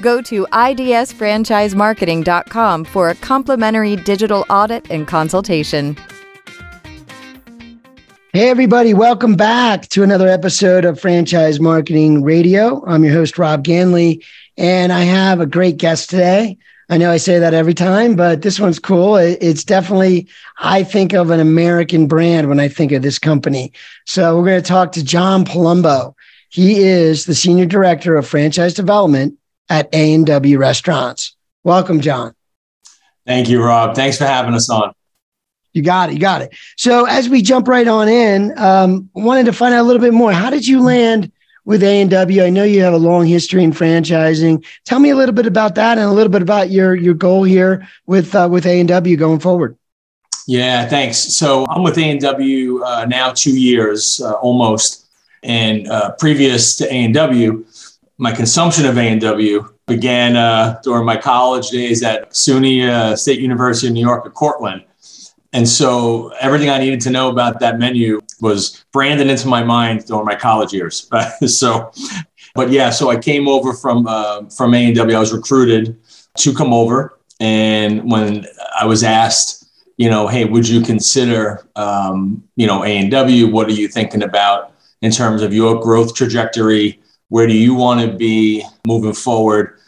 Go to idsfranchisemarketing.com for a complimentary digital audit and consultation. Hey, everybody, welcome back to another episode of Franchise Marketing Radio. I'm your host, Rob Ganley, and I have a great guest today. I know I say that every time, but this one's cool. It's definitely, I think of an American brand when I think of this company. So we're going to talk to John Palumbo. He is the Senior Director of Franchise Development at A&W Restaurants. Welcome, John. Thank you, Rob. Thanks for having us on. You got it. You got it. So as we jump right on in, um, wanted to find out a little bit more. How did you land with A&W. I know you have a long history in franchising. Tell me a little bit about that and a little bit about your your goal here with uh, with A&W going forward. Yeah, thanks. So I'm with A&W uh, now two years uh, almost, and uh, previous to A&W, my consumption of A&W began uh, during my college days at SUNY uh, State University of New York at Cortland. And so everything I needed to know about that menu was branded into my mind during my college years. so, but yeah, so I came over from uh, from A and W. I was recruited to come over, and when I was asked, you know, hey, would you consider, um, you know, A and W? What are you thinking about in terms of your growth trajectory? Where do you want to be moving forward?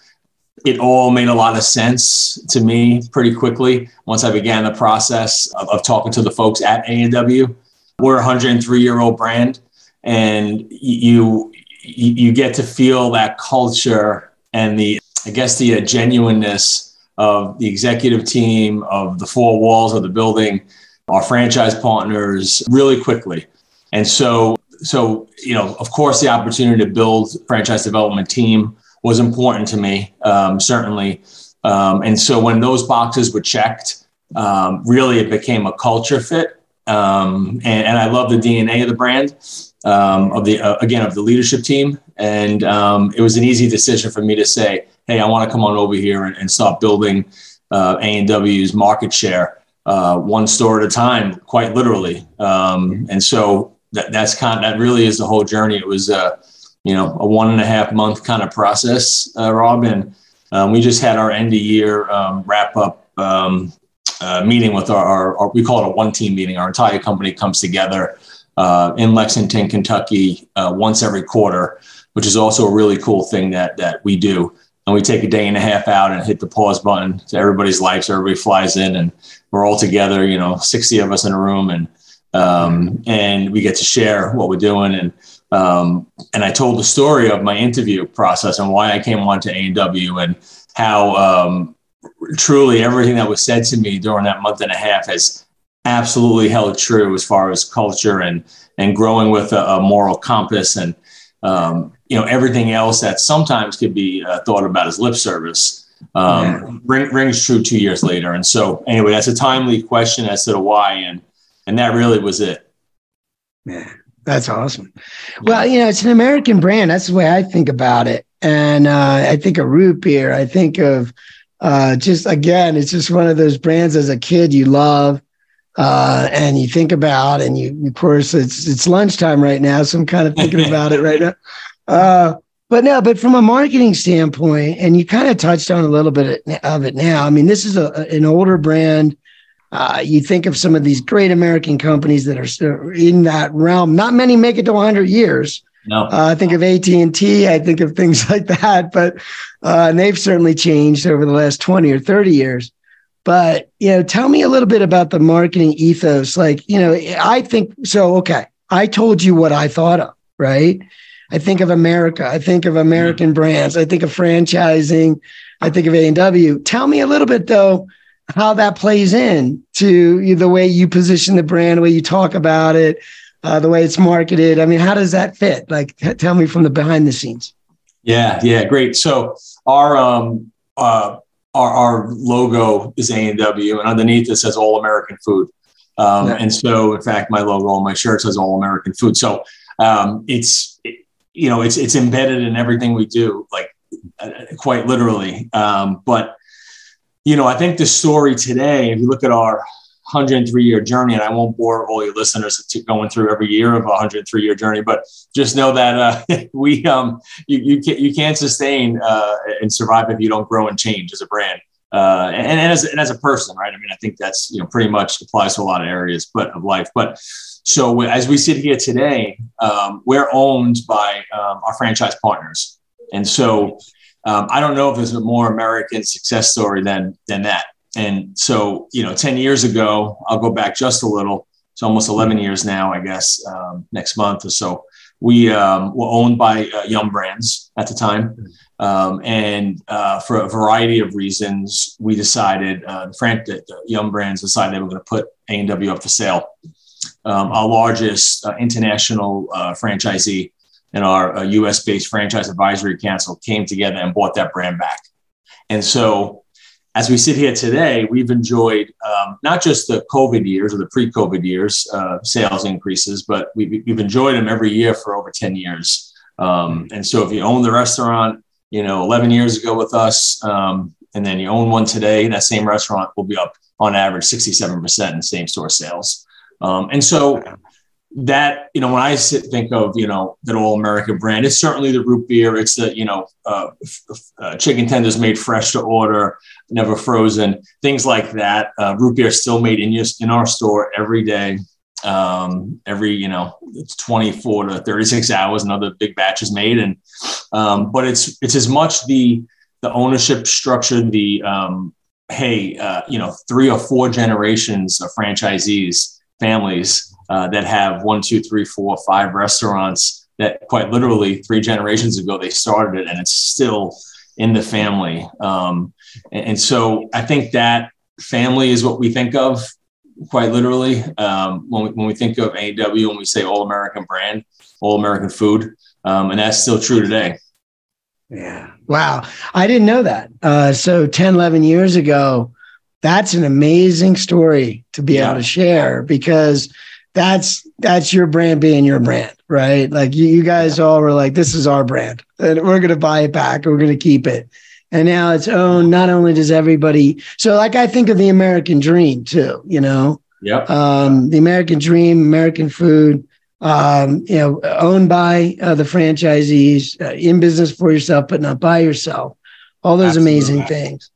it all made a lot of sense to me pretty quickly once I began the process of, of talking to the folks at A&W. We're a 103 year old brand, and you you get to feel that culture and the I guess the uh, genuineness of the executive team of the four walls of the building, our franchise partners, really quickly. And so so you know, of course, the opportunity to build franchise development team was important to me, um, certainly. Um, and so when those boxes were checked, um, really it became a culture fit. Um, and, and, I love the DNA of the brand, um, of the uh, again of the leadership team. And um, it was an easy decision for me to say, "Hey, I want to come on over here and, and start building uh, A and W's market share, uh, one store at a time, quite literally." and so that, that's kind of, that really is the whole journey. It was a you know, a one and a half month kind of process, uh, Rob. And um, we just had our end of year um, wrap up um, uh, meeting with our, our, our, we call it a one team meeting. Our entire company comes together uh, in Lexington, Kentucky, uh, once every quarter, which is also a really cool thing that that we do. And we take a day and a half out and hit the pause button to everybody's life. So everybody flies in and we're all together, you know, 60 of us in a room and um, and we get to share what we're doing. And um, and I told the story of my interview process and why I came on to A&W and how um, truly everything that was said to me during that month and a half has absolutely held true as far as culture and and growing with a, a moral compass and um, you know everything else that sometimes could be uh, thought about as lip service um, yeah. ring, rings true two years later. And so anyway, that's a timely question as to the why and and that really was it. Yeah. That's awesome. Well, you know, it's an American brand. That's the way I think about it. And uh, I think of root beer. I think of uh, just again, it's just one of those brands as a kid you love uh, and you think about, and you of course it's it's lunchtime right now, so I'm kind of thinking about it right now. Uh, but no, but from a marketing standpoint, and you kind of touched on a little bit of it now. I mean, this is a, an older brand uh, you think of some of these great American companies that are in that realm. Not many make it to 100 years. No, uh, I think of AT and T. I think of things like that, but uh, and they've certainly changed over the last 20 or 30 years. But you know, tell me a little bit about the marketing ethos. Like, you know, I think so. Okay, I told you what I thought of. Right. I think of America. I think of American mm-hmm. brands. I think of franchising. I think of A and W. Tell me a little bit though how that plays in to the way you position the brand, the way you talk about it, uh, the way it's marketed. I mean, how does that fit? Like, t- tell me from the behind the scenes. Yeah, yeah, great. So our um, uh, our, our logo is A and W, and underneath it says All American Food. Um, yeah. And so, in fact, my logo on my shirt says All American Food. So um, it's it, you know it's it's embedded in everything we do, like uh, quite literally. Um, but you know, I think the story today, if you look at our 103 year journey, and I won't bore all your listeners to going through every year of a 103 year journey, but just know that uh, we um, you you can't you can't sustain uh, and survive if you don't grow and change as a brand. Uh, and, and, as, and as a person, right? I mean, I think that's you know pretty much applies to a lot of areas, but of life. But so as we sit here today, um, we're owned by um, our franchise partners, and so um, I don't know if there's a more American success story than than that. And so, you know, 10 years ago, I'll go back just a little. It's almost 11 years now, I guess, um, next month or so. We um, were owned by uh, Yum Brands at the time. Um, and uh, for a variety of reasons, we decided, uh, the Fran- the Yum Brands decided they were going to put A&W up for sale. Um, our largest uh, international uh, franchisee and our US uh, based franchise advisory council came together and bought that brand back. And so as we sit here today, we've enjoyed um, not just the COVID years or the pre COVID years, uh, sales increases, but we've, we've, enjoyed them every year for over 10 years. Um, and so if you own the restaurant, you know, 11 years ago with us, um, and then you own one today, that same restaurant will be up on average 67% in same store sales. Um, and so that you know when I sit, think of you know that all American brand, it's certainly the root beer. It's the you know uh, uh, chicken tenders made fresh to order, never frozen, things like that. Uh, root beer still made in in our store every day. Um, every you know it's 24 to 36 hours another big batch is made and um, but it's it's as much the the ownership structure the um, hey uh, you know three or four generations of franchisees families uh, that have one, two, three, four, five restaurants that quite literally three generations ago they started it and it's still in the family. Um, and, and, so I think that family is what we think of quite literally um, when, we, when we think of AW, when we say all American brand, all American food. Um, and that's still true today. Yeah. Wow. I didn't know that. Uh, so 10, 11 years ago, that's an amazing story to be yeah. able to share because that's that's your brand being your brand, right? Like you, you guys all were like, this is our brand, and we're gonna buy it back, we're gonna keep it. And now it's owned. Not only does everybody, so like I think of the American dream too, you know. Yep. Um, the American dream, American food, um, you know, owned by uh, the franchisees, uh, in business for yourself, but not by yourself. All those Absolutely. amazing things.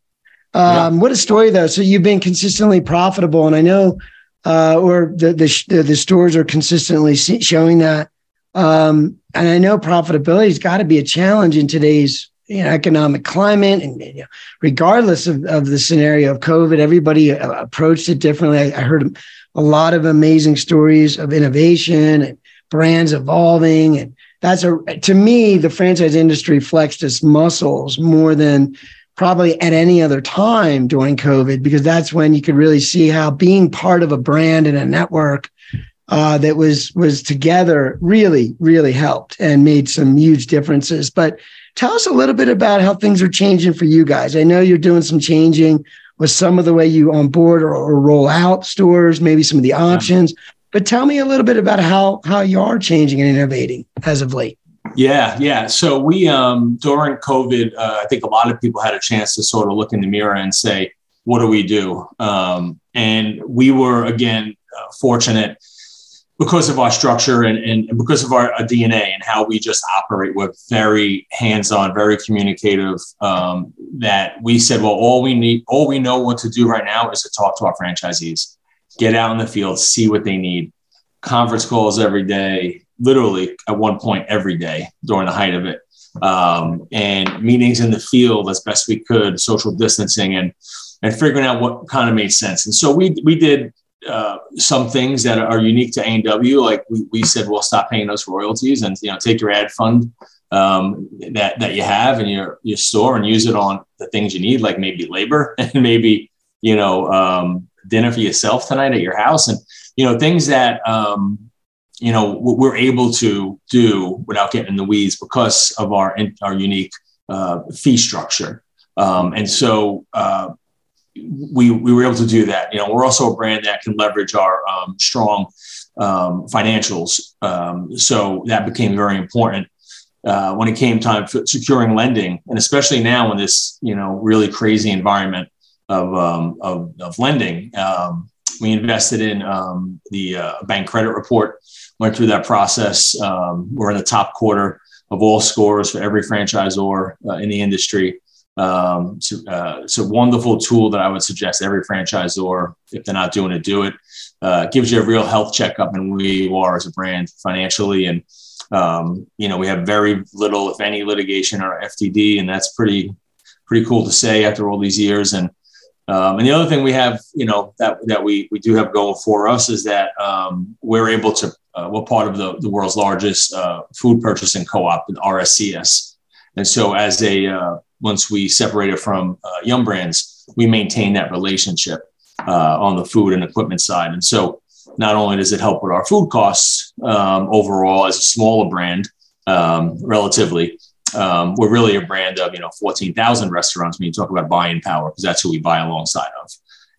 Um, What a story, though. So you've been consistently profitable, and I know, uh, or the, the the stores are consistently showing that. Um, and I know profitability has got to be a challenge in today's you know, economic climate, and you know, regardless of, of the scenario of COVID, everybody uh, approached it differently. I, I heard a lot of amazing stories of innovation and brands evolving, and that's a to me the franchise industry flexed its muscles more than probably at any other time during COVID, because that's when you could really see how being part of a brand and a network uh, that was was together really, really helped and made some huge differences. But tell us a little bit about how things are changing for you guys. I know you're doing some changing with some of the way you onboard or, or roll out stores, maybe some of the options. Yeah. But tell me a little bit about how how you are changing and innovating as of late. Yeah, yeah. So we um, during COVID, uh, I think a lot of people had a chance to sort of look in the mirror and say, "What do we do?" Um, and we were again uh, fortunate because of our structure and, and because of our uh, DNA and how we just operate. We're very hands-on, very communicative. Um, that we said, well, all we need, all we know what to do right now is to talk to our franchisees, get out in the field, see what they need, conference calls every day, literally at one point every day during the height of it. Um, and meetings in the field as best we could, social distancing, and and figuring out what kind of made sense. And so we we did uh, some things that are unique to A&W. Like we, we said, we'll stop paying those royalties and you know take your ad fund um, that that you have in your your store and use it on the things you need, like maybe labor and maybe you know um, dinner for yourself tonight at your house, and you know things that um, you know what we're able to do without getting in the weeds because of our our unique uh, fee structure. Um, and so uh, we we were able to do that. You know, we're also a brand that can leverage our um, strong um, financials. Um, so that became very important uh, when it came time for securing lending, and especially now in this you know really crazy environment of um, of, of, lending. Um, we invested in um, the uh, bank credit report, went through that process. we're in the top quarter of all scores for every franchisor uh, in the industry. Um, uh, it's a wonderful tool that I would suggest every franchisor, if they're not doing it, do it. Uh, gives you a real health checkup and you are as a brand financially. And, um, you know, we have very little, if any, litigation or FTD, and that's pretty, pretty cool to say after all these years. And, um, and the other thing we have, you know, that, that we, we do have going for us is that um, we're able to, uh, we're part of the, the world's largest uh, food purchasing co-op, the RSCS. And so as a, uh, once we separated from uh, Yum Brands, we maintain that relationship uh, on the food and equipment side. And so not only does it help with our food costs um, overall as a smaller brand, um, relatively, um, we're really a brand of you know 14,000 restaurants when you talk about buying power because that's who we buy alongside of.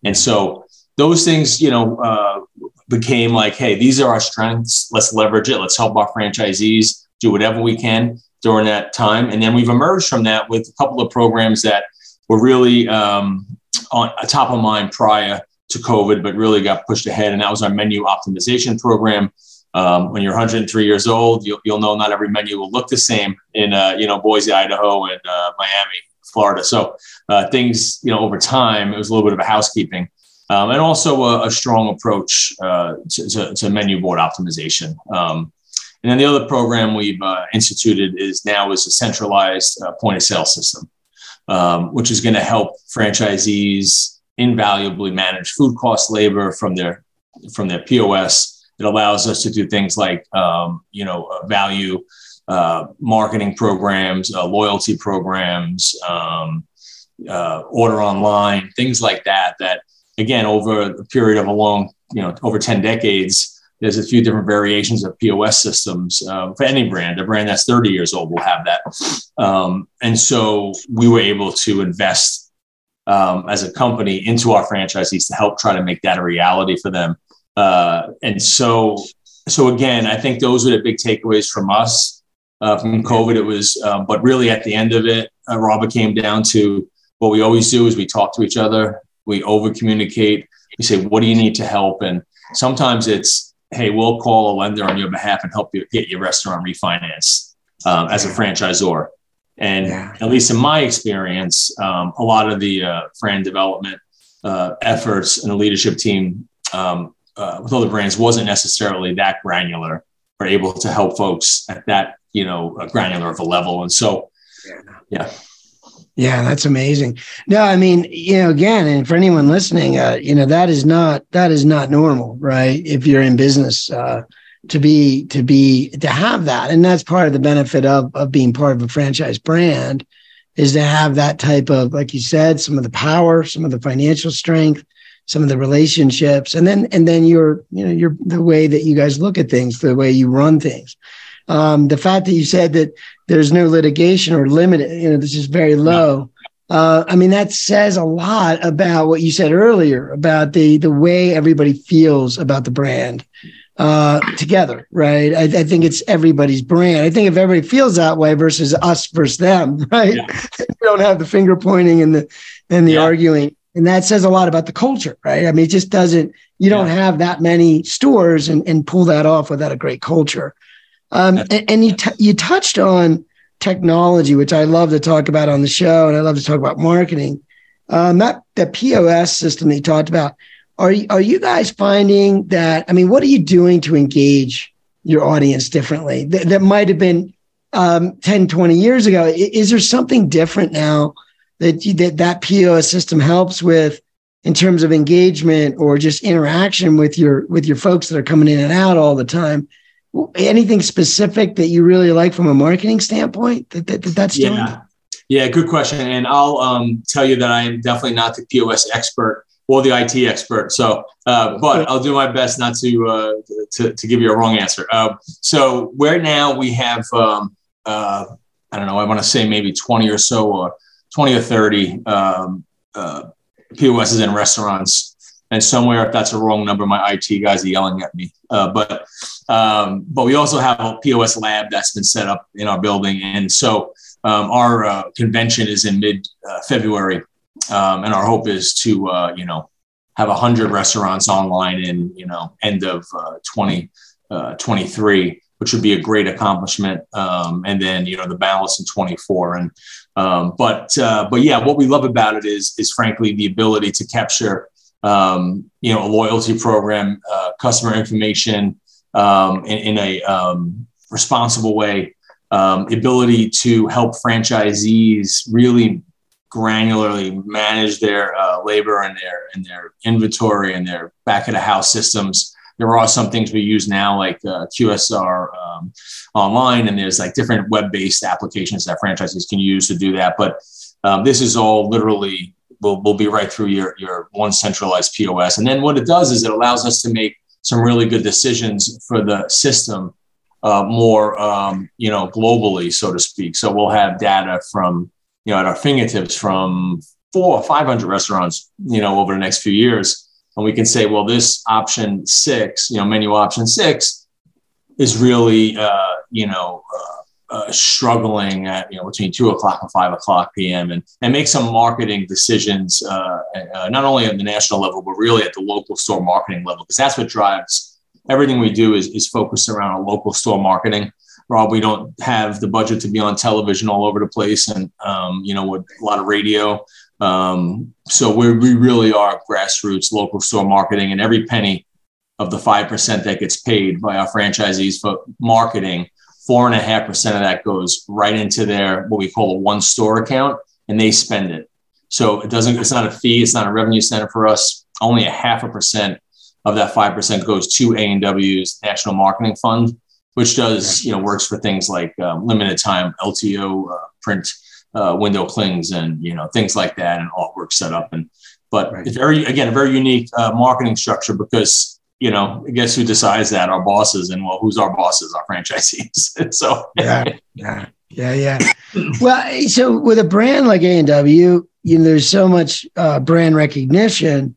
And so those things, you know, uh, became like, hey, these are our strengths. Let's leverage it. Let's help our franchisees do whatever we can during that time. And then we've emerged from that with a couple of programs that were really um, on top of mind prior to COVID, but really got pushed ahead. And that was our menu optimization program. Um, when you're 103 years old, you'll, you'll, know not every menu will look the same in uh, you know Boise, Idaho, and uh, Miami, Florida. So uh, things you know over time, it was a little bit of a housekeeping. Um, and also a, a strong approach uh, to, to, to, menu board optimization. Um, and then the other program we've uh, instituted is now is a centralized uh, point of sale system, um, which is going to help franchisees invaluably manage food cost labor from their from their POS. It allows us to do things like um, you know uh, value uh, marketing programs, uh, loyalty programs, um, uh, order online, things like that. That again, over a period of a long you know over ten decades there's a few different variations of POS systems um, for any brand. A brand that's 30 years old will have that. Um, and so we were able to invest um, as a company into our franchisees to help try to make that a reality for them. Uh, and so, so again, I think those are the big takeaways from us uh, from COVID. It was, um, but really at the end of it, uh, Robert came down to what we always do is we talk to each other, we over communicate, we say, what do you need to help? And sometimes it's hey, we'll call a lender on your behalf and help you get your restaurant refinanced um, as a franchisor. And yeah. at least in my experience, um, a lot of the uh, brand development uh, efforts and the leadership team um, uh, with other brands wasn't necessarily that granular or able to help folks at that you know granular of a level. And so, yeah. yeah. Yeah, that's amazing. No, I mean, you know, again, and for anyone listening, uh, you know, that is not that is not normal, right? If you're in business, uh, to be to be to have that, and that's part of the benefit of of being part of a franchise brand, is to have that type of, like you said, some of the power, some of the financial strength, some of the relationships, and then and then your you know your the way that you guys look at things, the way you run things. Um, the fact that you said that there's no litigation or limited, you know, this is very low. Uh, I mean, that says a lot about what you said earlier about the the way everybody feels about the brand uh, together, right? I, I, think it's everybody's brand. I think if everybody feels that way versus us versus them, right? Yeah. we don't have the finger pointing and the and the yeah. arguing, and that says a lot about the culture, right? I mean, it just doesn't. You don't yeah. have that many stores and and pull that off without a great culture. Um, and, and, you t- you touched on technology, which I love to talk about on the show, and I love to talk about marketing. Um, that the POS system that you talked about. Are you, are you guys finding that? I mean, what are you doing to engage your audience differently? That, that might have been um, 10, 20 years ago. Is there something different now that that that POS system helps with in terms of engagement or just interaction with your with your folks that are coming in and out all the time? anything specific that you really like from a marketing standpoint that, that, that that's yeah. doing? Yeah, good question. And I'll um, tell you that I am definitely not the POS expert or the IT expert. So, uh, but I'll do my best not to, uh, to, to give you a wrong answer. Uh, so where now we have, um, uh, I don't know, I want to say maybe 20 or so or 20 or 30 um, uh, POSs in restaurants. And somewhere, if that's a wrong number, my IT guys are yelling at me. Uh, but um, but we also have a POS lab that's been set up in our building, and so um, our uh, convention is in mid uh, February, um, and our hope is to uh, you know have hundred restaurants online in you know end of uh, 2023, uh, which would be a great accomplishment. Um, and then you know the balance in 24, and um, but uh, but yeah, what we love about it is is frankly the ability to capture um, you know a loyalty program, customer information um, in, in, a um, responsible way um, ability to help franchisees really granularly manage their uh, labor and their and their inventory and their back of the house systems. There are some things we use now, like uh, QSR um, online, and there's like different web-based applications that franchisees can use to do that. But um, this is all literally will will be right through your your one centralized POS. And then what it does is it allows us to make some really good decisions for the system uh, more, um, you know, globally, so to speak. So we'll have data from, you know, at our fingertips from four or 500 restaurants, you know, over the next few years. And we can say, well, this option six, you know, menu option six is really, uh, you know, uh, uh, struggling at you know between two o'clock and five o'clock p.m. and and make some marketing decisions uh, uh, not only at the national level but really at the local store marketing level because that's what drives everything we do is, is focused around a local store marketing. Rob, we don't have the budget to be on television all over the place and, um, you know, with a lot of radio. Um, so we we really are grassroots local store marketing and every penny of the 5% that gets paid by our franchisees for marketing, four and a half percent of that goes right into their, what we call a one store account and they spend it. So it doesn't, it's not a fee. It's not a revenue center for us. Only a half a percent of that 5% goes to A&W's National Marketing Fund, which does, you know, works for things like um, limited time LTO uh, print uh, window clings and, you know, things like that and artwork set up. And, but right. it's very, again, a very unique uh, marketing structure because, you know, I guess who decides that? Our bosses. And well, who's our bosses? Our franchisees. so, yeah, yeah, yeah, yeah. well, so with a brand like A&W, you know, there's so much uh, brand recognition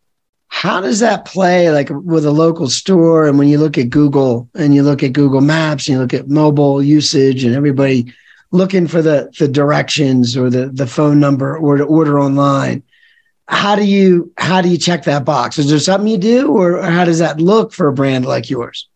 how does that play like with a local store? And when you look at Google and you look at Google Maps and you look at mobile usage and everybody looking for the the directions or the the phone number or to order online, how do you how do you check that box? Is there something you do, or how does that look for a brand like yours?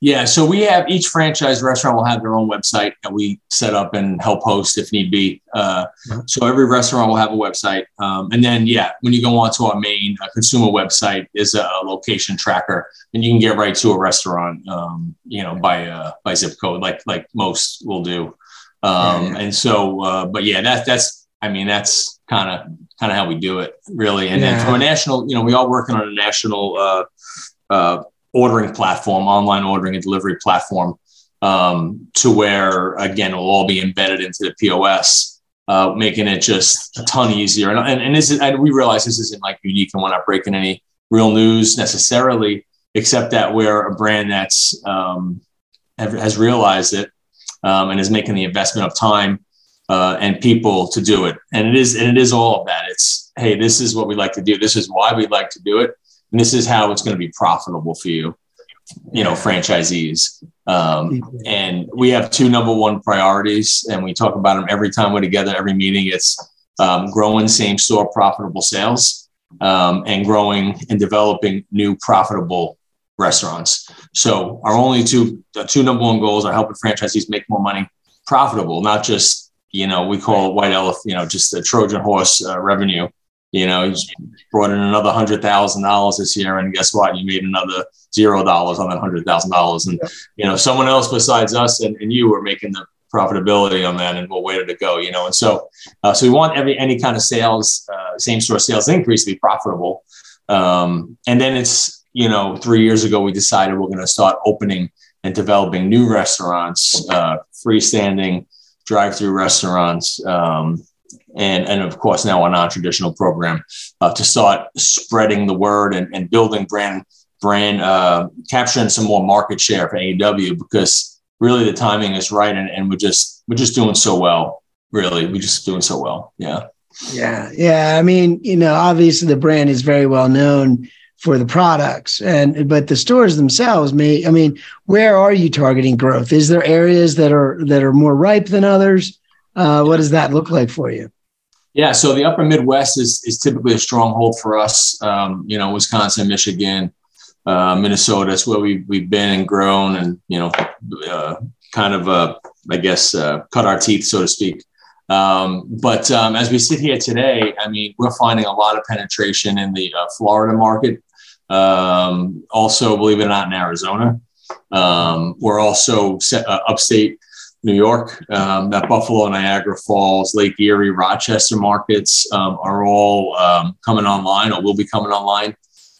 Yeah, so we have each franchise restaurant will have their own website that we set up and help host if need be. Uh, mm-hmm. So every restaurant will have a website, um, and then yeah, when you go onto our main uh, consumer website is a, location tracker, and you can get right to a restaurant, um, you know, by uh, by zip code, like like most will do. Um, yeah, yeah. And so, uh, but yeah, that's that's I mean that's kind of kind of how we do it really. And yeah. then from a national, you know, we are working on a national uh, uh, ordering platform, online ordering and delivery platform, um, to where again it'll all be embedded into the POS, uh, making it just a ton easier. And and, and, this is, and we realize this isn't like unique, and we're not breaking any real news necessarily, except that we're a brand that's um, has realized it um, and is making the investment of time uh, and people to do it. And it is and it is all of that. It's hey, this is what we like to do. This is why we like to do it and this is how it's going to be profitable for you you know franchisees um, and we have two number one priorities and we talk about them every time we're together every meeting it's um, growing same store profitable sales um, and growing and developing new profitable restaurants. So our only two the two number one goals are helping franchisees make more money profitable not just you know we call it white elephant you know just the trojan horse uh, revenue. You know, he's brought in another hundred thousand dollars this year, and guess what? You made another zero dollars on that hundred thousand dollars, and you know, someone else besides us and, and you were making the profitability on that, and well, where did it go? You know, and so, uh, so we want every any kind of sales, uh, same store sales increase to be profitable, um, and then it's you know, three years ago we decided we're going to start opening and developing new restaurants, uh, freestanding drive-through restaurants. Um, and, and of course now a non-traditional program uh, to start spreading the word and, and building brand brand uh, capturing some more market share for A&W because really the timing is right and, and we're just we're just doing so well really we're just doing so well yeah Yeah, yeah. I mean, you know, obviously the brand is very well known for the products. And but the stores themselves may i mean where are you targeting growth? Is there areas that are that are more ripe than others? Uh, what does that look like for you? Yeah so the upper midwest is is typically a stronghold for us. Um, you know wisconsin michigan uh, minnesota that's where we, we've been and grown and you know uh, kind of uh, i guess uh, cut our teeth so to speak. Um, but um, as we sit here today, I mean, we're finding a lot of penetration in the uh, Florida market. Um, also, believe it or not, in Arizona. Um, we're also set, uh, upstate New York, um, that Buffalo, Niagara Falls, Lake Erie, Rochester markets um, are all um, coming online or will be coming online.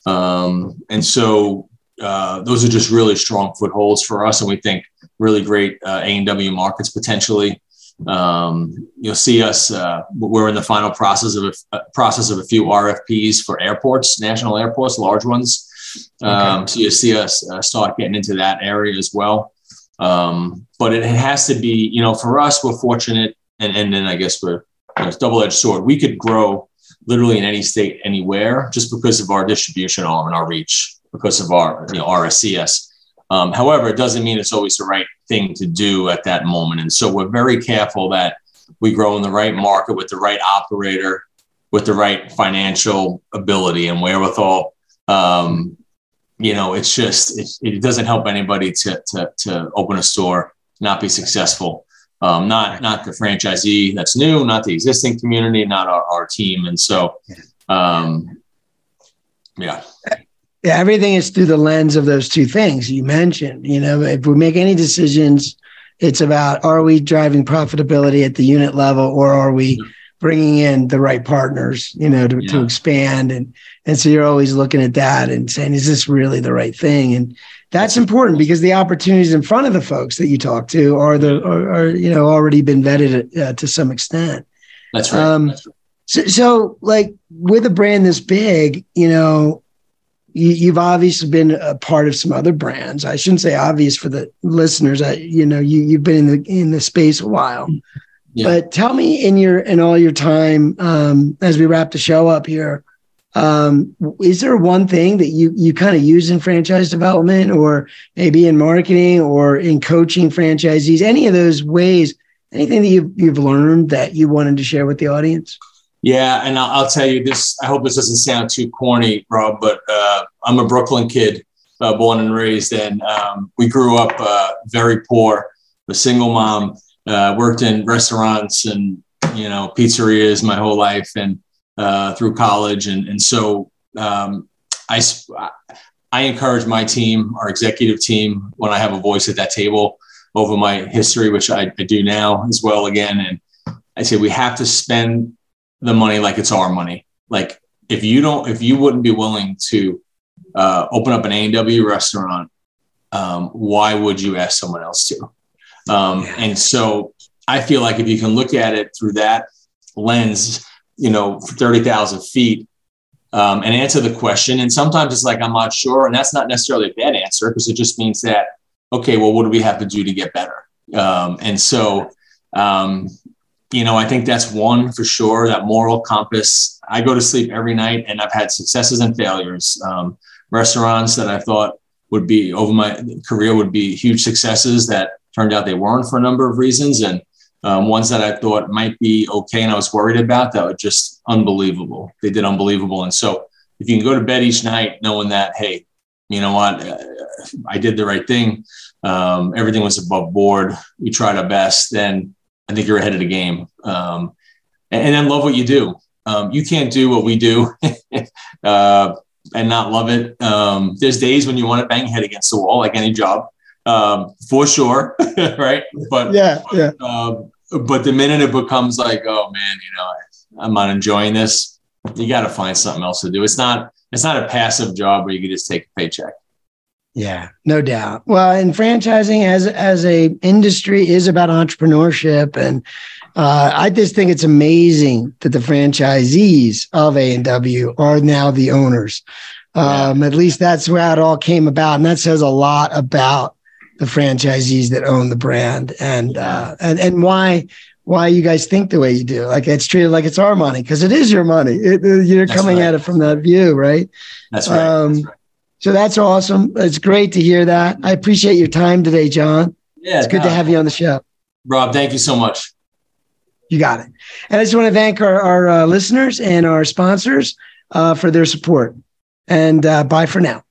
Um, and so uh, those are just really strong footholds for us. And we think really great uh, A&W markets potentially. Um, you'll see us. Uh, we're in the final process of a, a, process of a few RFPs for airports, national airports, large ones. Um, okay. So you'll see us uh, start getting into that area as well. Um, but it, has to be, you know, for us, we're fortunate, and and then I guess we're you know, double-edged sword. We could grow literally in any state, anywhere, just because of our distribution arm and our reach, because of our you know RSCS. Um, however, it doesn't mean it's always the right thing to do at that moment. And so we're very careful that we grow in the right market with the right operator, with the right financial ability and wherewithal. Um, you know, it's just it, it, doesn't help anybody to, to to open a store not be successful. Um, not not the franchisee that's new, not the existing community, not our, our team. And so, um, yeah. Yeah, everything is through the lens of those two things you mentioned. You know, if we make any decisions, it's about are we driving profitability at the unit level or are we bringing in the right partners, you know, to, yeah. to expand and and so you're always looking at that and saying, is this really the right thing? And that's important because the opportunities in front of the folks that you talk to are the are, are you know already been vetted uh, to some extent. That's right. Um, that's right. So, so, like with a brand this big, you know, you, have obviously been a part of some other brands. I shouldn't say obvious for the listeners. I, you know, you you've been in the in the space a while. Yeah. But tell me in your in all your time um, as we wrap the show up here, um, is there one thing that you you kind of use in franchise development, or maybe in marketing, or in coaching franchisees? Any of those ways? Anything that you've you've learned that you wanted to share with the audience? Yeah, and I'll, I'll, tell you this. I hope this doesn't sound too corny, Rob, but uh, I'm a Brooklyn kid, uh, born and raised, and um, we grew up uh, very poor. A single mom, uh, worked in restaurants and you know pizzerias my whole life, and uh, through college, and and so um, I I encourage my team, our executive team, when I have a voice at that table over my history, which I, I do now as well. Again, and I say we have to spend the money like it's our money. Like if you don't, if you wouldn't be willing to uh, open up an A&W restaurant, um, why would you ask someone else to? Um, and so I feel like if you can look at it through that lens, you know, 30,000 feet um, and answer the question. And sometimes it's like, I'm not sure. And that's not necessarily a bad answer because it just means that, okay, well, what do we have to do to get better? Um, and so, um, you know, I think that's one for sure. That moral compass. I go to sleep every night, and I've had successes and failures. Um, restaurants that I thought would be over my career would be huge successes that turned out they weren't for a number of reasons, and um, ones that I thought might be okay and I was worried about that were just unbelievable. They did unbelievable, and so if you can go to bed each night knowing that, hey, you know what, I did the right thing. Um, everything was above board. We tried our best, then I think you're ahead of the game. Um, and, and, then love what you do. Um, you can't do what we do uh, and not love it. Um, there's days when you want to bang your head against the wall, like any job, um, for sure, right? But yeah, yeah. Um, but the minute it becomes like, oh man, you know, I'm not enjoying this, you got to find something else to do. It's not. It's not a passive job where you can just take a paycheck. Yeah, no doubt. Well, and franchising as as a industry is about entrepreneurship, and uh, I just think it's amazing that the franchisees of A and W are now the owners. Um, At least that's where it all came about, and that says a lot about the franchisees that own the brand and uh, and and why why you guys think the way you do. Like it's treated like it's our money because it is your money. It, you're that's coming right. at it from that view, right? That's right. Um, that's right. So that's awesome. It's great to hear that. I appreciate your time today, John. Yeah, it's good no, to have you on the show. Rob, thank you so much. You got it. And I just want to thank our, our uh, listeners and our sponsors uh, for their support. And uh, bye for now.